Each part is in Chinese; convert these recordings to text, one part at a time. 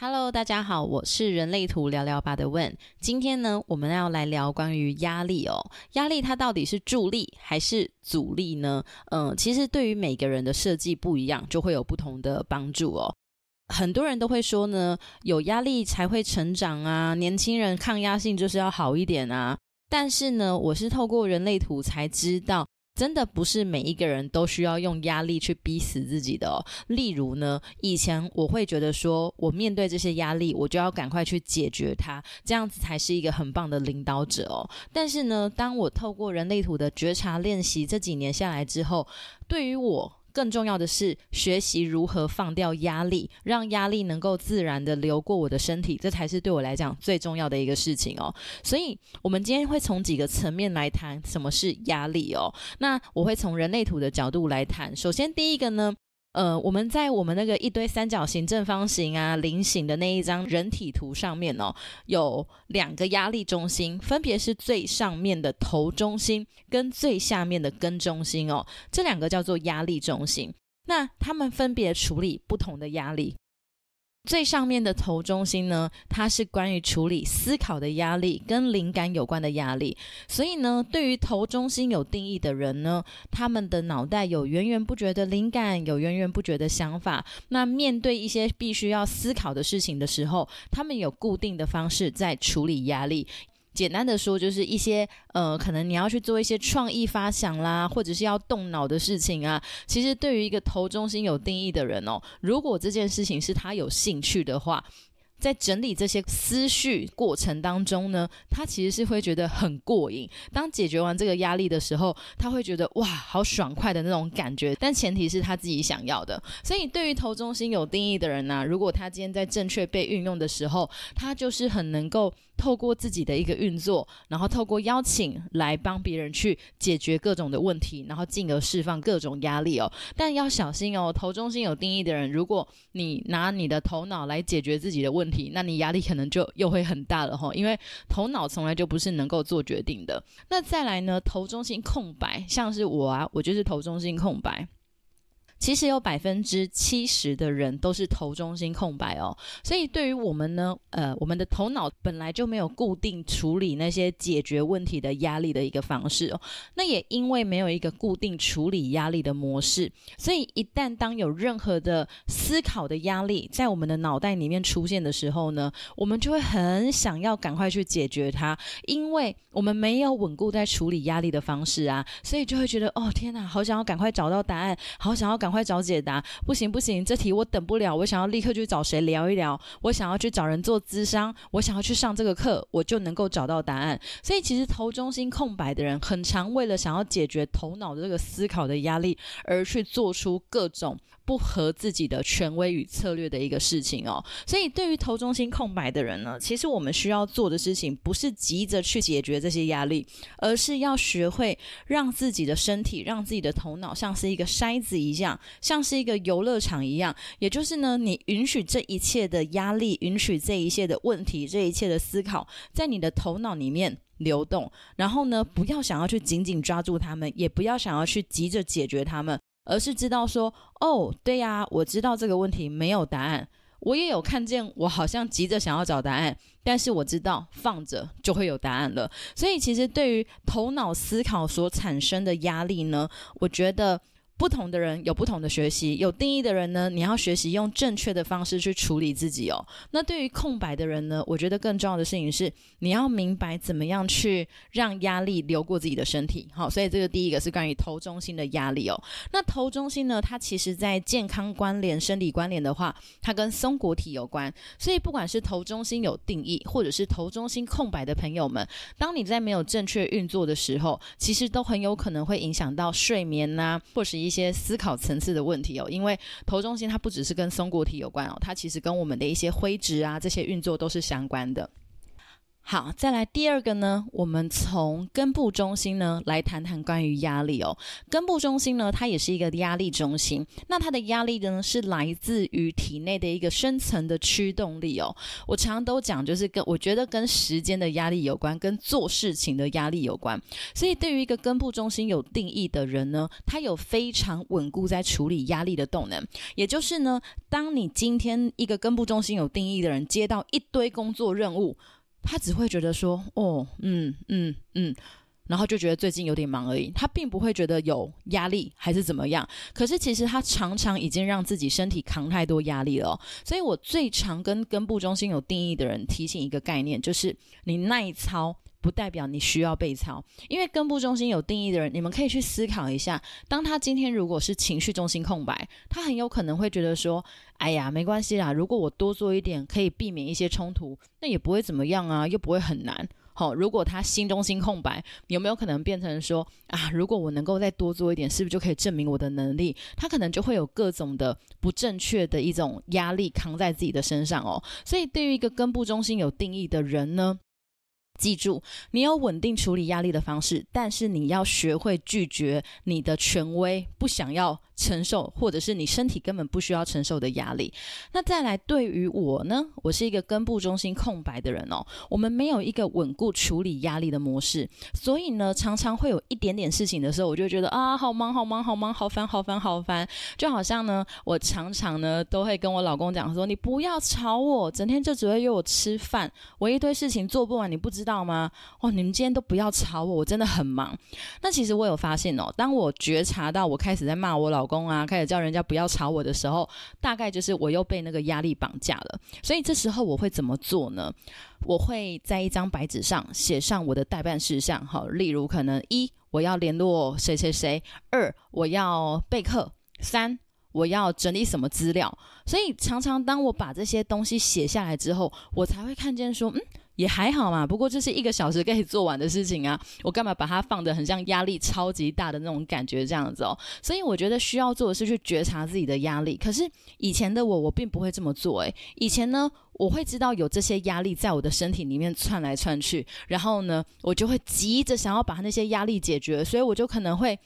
Hello，大家好，我是人类图聊聊吧的问。今天呢，我们要来聊关于压力哦。压力它到底是助力还是阻力呢？嗯，其实对于每个人的设计不一样，就会有不同的帮助哦。很多人都会说呢，有压力才会成长啊，年轻人抗压性就是要好一点啊。但是呢，我是透过人类图才知道。真的不是每一个人都需要用压力去逼死自己的哦。例如呢，以前我会觉得说，我面对这些压力，我就要赶快去解决它，这样子才是一个很棒的领导者哦。但是呢，当我透过人类图的觉察练习这几年下来之后，对于我。更重要的是学习如何放掉压力，让压力能够自然的流过我的身体，这才是对我来讲最重要的一个事情哦。所以，我们今天会从几个层面来谈什么是压力哦。那我会从人类图的角度来谈。首先，第一个呢。呃，我们在我们那个一堆三角形、正方形啊、菱形的那一张人体图上面哦，有两个压力中心，分别是最上面的头中心跟最下面的根中心哦，这两个叫做压力中心。那他们分别处理不同的压力。最上面的头中心呢，它是关于处理思考的压力跟灵感有关的压力。所以呢，对于头中心有定义的人呢，他们的脑袋有源源不绝的灵感，有源源不绝的想法。那面对一些必须要思考的事情的时候，他们有固定的方式在处理压力。简单的说，就是一些呃，可能你要去做一些创意发想啦，或者是要动脑的事情啊。其实对于一个头中心有定义的人哦，如果这件事情是他有兴趣的话。在整理这些思绪过程当中呢，他其实是会觉得很过瘾。当解决完这个压力的时候，他会觉得哇，好爽快的那种感觉。但前提是他自己想要的。所以，对于头中心有定义的人呢，如果他今天在正确被运用的时候，他就是很能够透过自己的一个运作，然后透过邀请来帮别人去解决各种的问题，然后进而释放各种压力哦。但要小心哦，头中心有定义的人，如果你拿你的头脑来解决自己的问，那你压力可能就又会很大了哈，因为头脑从来就不是能够做决定的。那再来呢，头中心空白，像是我啊，我就是头中心空白。其实有百分之七十的人都是头中心空白哦，所以对于我们呢，呃，我们的头脑本来就没有固定处理那些解决问题的压力的一个方式哦。那也因为没有一个固定处理压力的模式，所以一旦当有任何的思考的压力在我们的脑袋里面出现的时候呢，我们就会很想要赶快去解决它，因为我们没有稳固在处理压力的方式啊，所以就会觉得哦天哪，好想要赶快找到答案，好想要赶。赶快找解答！不行不行，这题我等不了。我想要立刻去找谁聊一聊。我想要去找人做咨商。我想要去上这个课，我就能够找到答案。所以，其实头中心空白的人，很常为了想要解决头脑的这个思考的压力，而去做出各种不合自己的权威与策略的一个事情哦。所以，对于头中心空白的人呢，其实我们需要做的事情，不是急着去解决这些压力，而是要学会让自己的身体，让自己的头脑像是一个筛子一样。像是一个游乐场一样，也就是呢，你允许这一切的压力，允许这一切的问题，这一切的思考，在你的头脑里面流动。然后呢，不要想要去紧紧抓住他们，也不要想要去急着解决他们，而是知道说，哦，对呀，我知道这个问题没有答案，我也有看见，我好像急着想要找答案，但是我知道放着就会有答案了。所以，其实对于头脑思考所产生的压力呢，我觉得。不同的人有不同的学习，有定义的人呢，你要学习用正确的方式去处理自己哦。那对于空白的人呢，我觉得更重要的事情是，你要明白怎么样去让压力流过自己的身体。好，所以这个第一个是关于头中心的压力哦。那头中心呢，它其实在健康关联、生理关联的话，它跟松果体有关。所以不管是头中心有定义，或者是头中心空白的朋友们，当你在没有正确运作的时候，其实都很有可能会影响到睡眠呐，或是一。一些思考层次的问题哦，因为头中心它不只是跟松果体有关哦，它其实跟我们的一些灰质啊这些运作都是相关的。好，再来第二个呢，我们从根部中心呢来谈谈关于压力哦。根部中心呢，它也是一个压力中心，那它的压力呢是来自于体内的一个深层的驱动力哦。我常常都讲，就是跟我觉得跟时间的压力有关，跟做事情的压力有关。所以对于一个根部中心有定义的人呢，他有非常稳固在处理压力的动能。也就是呢，当你今天一个根部中心有定义的人接到一堆工作任务。他只会觉得说，哦，嗯嗯嗯，然后就觉得最近有点忙而已，他并不会觉得有压力还是怎么样。可是其实他常常已经让自己身体扛太多压力了。所以我最常跟根部中心有定义的人提醒一个概念，就是你耐操。不代表你需要被操，因为根部中心有定义的人，你们可以去思考一下，当他今天如果是情绪中心空白，他很有可能会觉得说，哎呀，没关系啦，如果我多做一点，可以避免一些冲突，那也不会怎么样啊，又不会很难。好，如果他心中心空白，有没有可能变成说，啊，如果我能够再多做一点，是不是就可以证明我的能力？他可能就会有各种的不正确的一种压力扛在自己的身上哦。所以，对于一个根部中心有定义的人呢？记住，你有稳定处理压力的方式，但是你要学会拒绝你的权威不想要。承受，或者是你身体根本不需要承受的压力。那再来，对于我呢，我是一个根部中心空白的人哦。我们没有一个稳固处理压力的模式，所以呢，常常会有一点点事情的时候，我就觉得啊，好忙，好忙，好忙，好烦，好烦，好烦。就好像呢，我常常呢都会跟我老公讲说，你不要吵我，整天就只会约我吃饭，我一堆事情做不完，你不知知道吗？哦，你们今天都不要吵我，我真的很忙。那其实我有发现哦，当我觉察到我开始在骂我老。公啊，开始叫人家不要吵我的时候，大概就是我又被那个压力绑架了。所以这时候我会怎么做呢？我会在一张白纸上写上我的代办事项，好，例如可能一我要联络谁谁谁，二我要备课，三我要整理什么资料。所以常常当我把这些东西写下来之后，我才会看见说，嗯。也还好嘛，不过这是一个小时可以做完的事情啊，我干嘛把它放的很像压力超级大的那种感觉这样子哦？所以我觉得需要做的是去觉察自己的压力。可是以前的我，我并不会这么做诶，以前呢，我会知道有这些压力在我的身体里面窜来窜去，然后呢，我就会急着想要把那些压力解决，所以我就可能会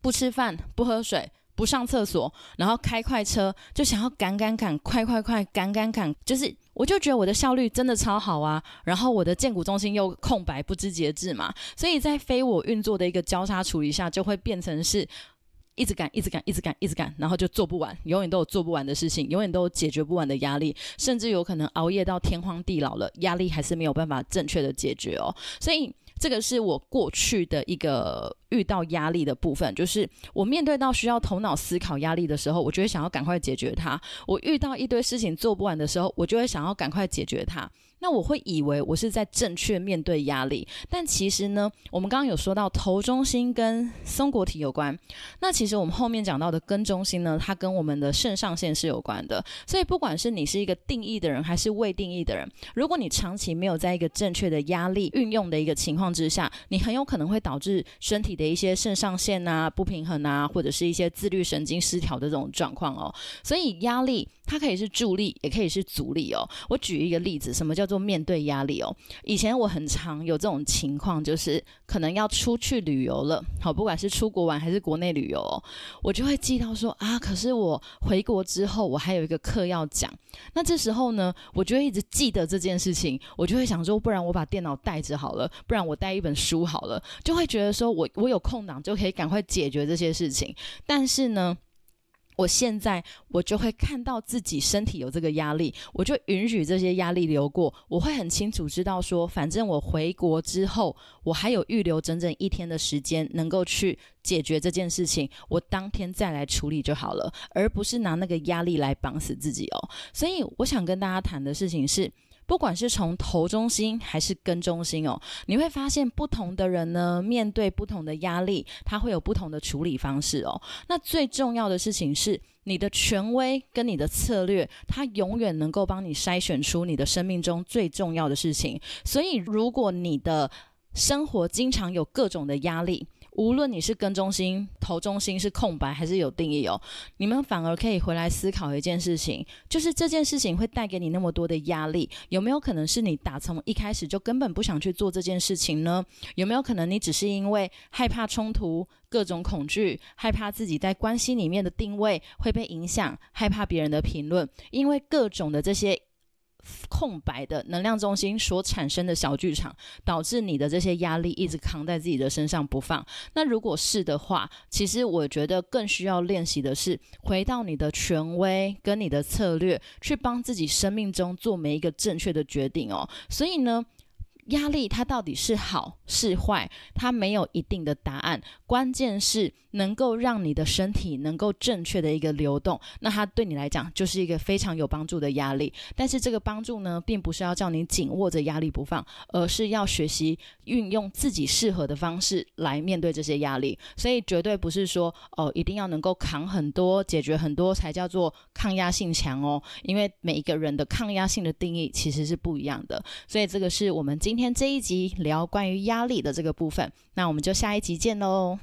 不吃饭、不喝水。不上厕所，然后开快车，就想要赶赶赶，快快快，赶赶赶，就是我就觉得我的效率真的超好啊，然后我的荐股中心又空白不知节制嘛，所以在非我运作的一个交叉处理下，就会变成是一直赶，一直赶，一直赶，一直赶，然后就做不完，永远都有做不完的事情，永远都有解决不完的压力，甚至有可能熬夜到天荒地老了，压力还是没有办法正确的解决哦，所以这个是我过去的一个。遇到压力的部分，就是我面对到需要头脑思考压力的时候，我就会想要赶快解决它；我遇到一堆事情做不完的时候，我就会想要赶快解决它。那我会以为我是在正确面对压力，但其实呢，我们刚刚有说到头中心跟松果体有关。那其实我们后面讲到的根中心呢，它跟我们的肾上腺是有关的。所以不管是你是一个定义的人，还是未定义的人，如果你长期没有在一个正确的压力运用的一个情况之下，你很有可能会导致身体。的一些肾上腺啊不平衡啊，或者是一些自律神经失调的这种状况哦，所以压力它可以是助力，也可以是阻力哦。我举一个例子，什么叫做面对压力哦？以前我很常有这种情况，就是可能要出去旅游了，好，不管是出国玩还是国内旅游，哦我就会记到说啊，可是我回国之后，我还有一个课要讲，那这时候呢，我就会一直记得这件事情，我就会想说，不然我把电脑带着好了，不然我带一本书好了，就会觉得说我我。有空档就可以赶快解决这些事情，但是呢，我现在我就会看到自己身体有这个压力，我就允许这些压力流过。我会很清楚知道说，反正我回国之后，我还有预留整整一天的时间，能够去解决这件事情，我当天再来处理就好了，而不是拿那个压力来绑死自己哦。所以我想跟大家谈的事情是。不管是从头中心还是根中心哦，你会发现不同的人呢，面对不同的压力，他会有不同的处理方式哦。那最重要的事情是，你的权威跟你的策略，它永远能够帮你筛选出你的生命中最重要的事情。所以，如果你的生活经常有各种的压力，无论你是跟中心、头中心是空白还是有定义哦，你们反而可以回来思考一件事情，就是这件事情会带给你那么多的压力，有没有可能是你打从一开始就根本不想去做这件事情呢？有没有可能你只是因为害怕冲突、各种恐惧，害怕自己在关系里面的定位会被影响，害怕别人的评论，因为各种的这些。空白的能量中心所产生的小剧场，导致你的这些压力一直扛在自己的身上不放。那如果是的话，其实我觉得更需要练习的是回到你的权威跟你的策略，去帮自己生命中做每一个正确的决定哦。所以呢。压力它到底是好是坏？它没有一定的答案，关键是能够让你的身体能够正确的一个流动，那它对你来讲就是一个非常有帮助的压力。但是这个帮助呢，并不是要叫你紧握着压力不放，而是要学习运用自己适合的方式来面对这些压力。所以绝对不是说哦，一定要能够扛很多、解决很多才叫做抗压性强哦。因为每一个人的抗压性的定义其实是不一样的。所以这个是我们今。今天这一集聊关于压力的这个部分，那我们就下一集见喽。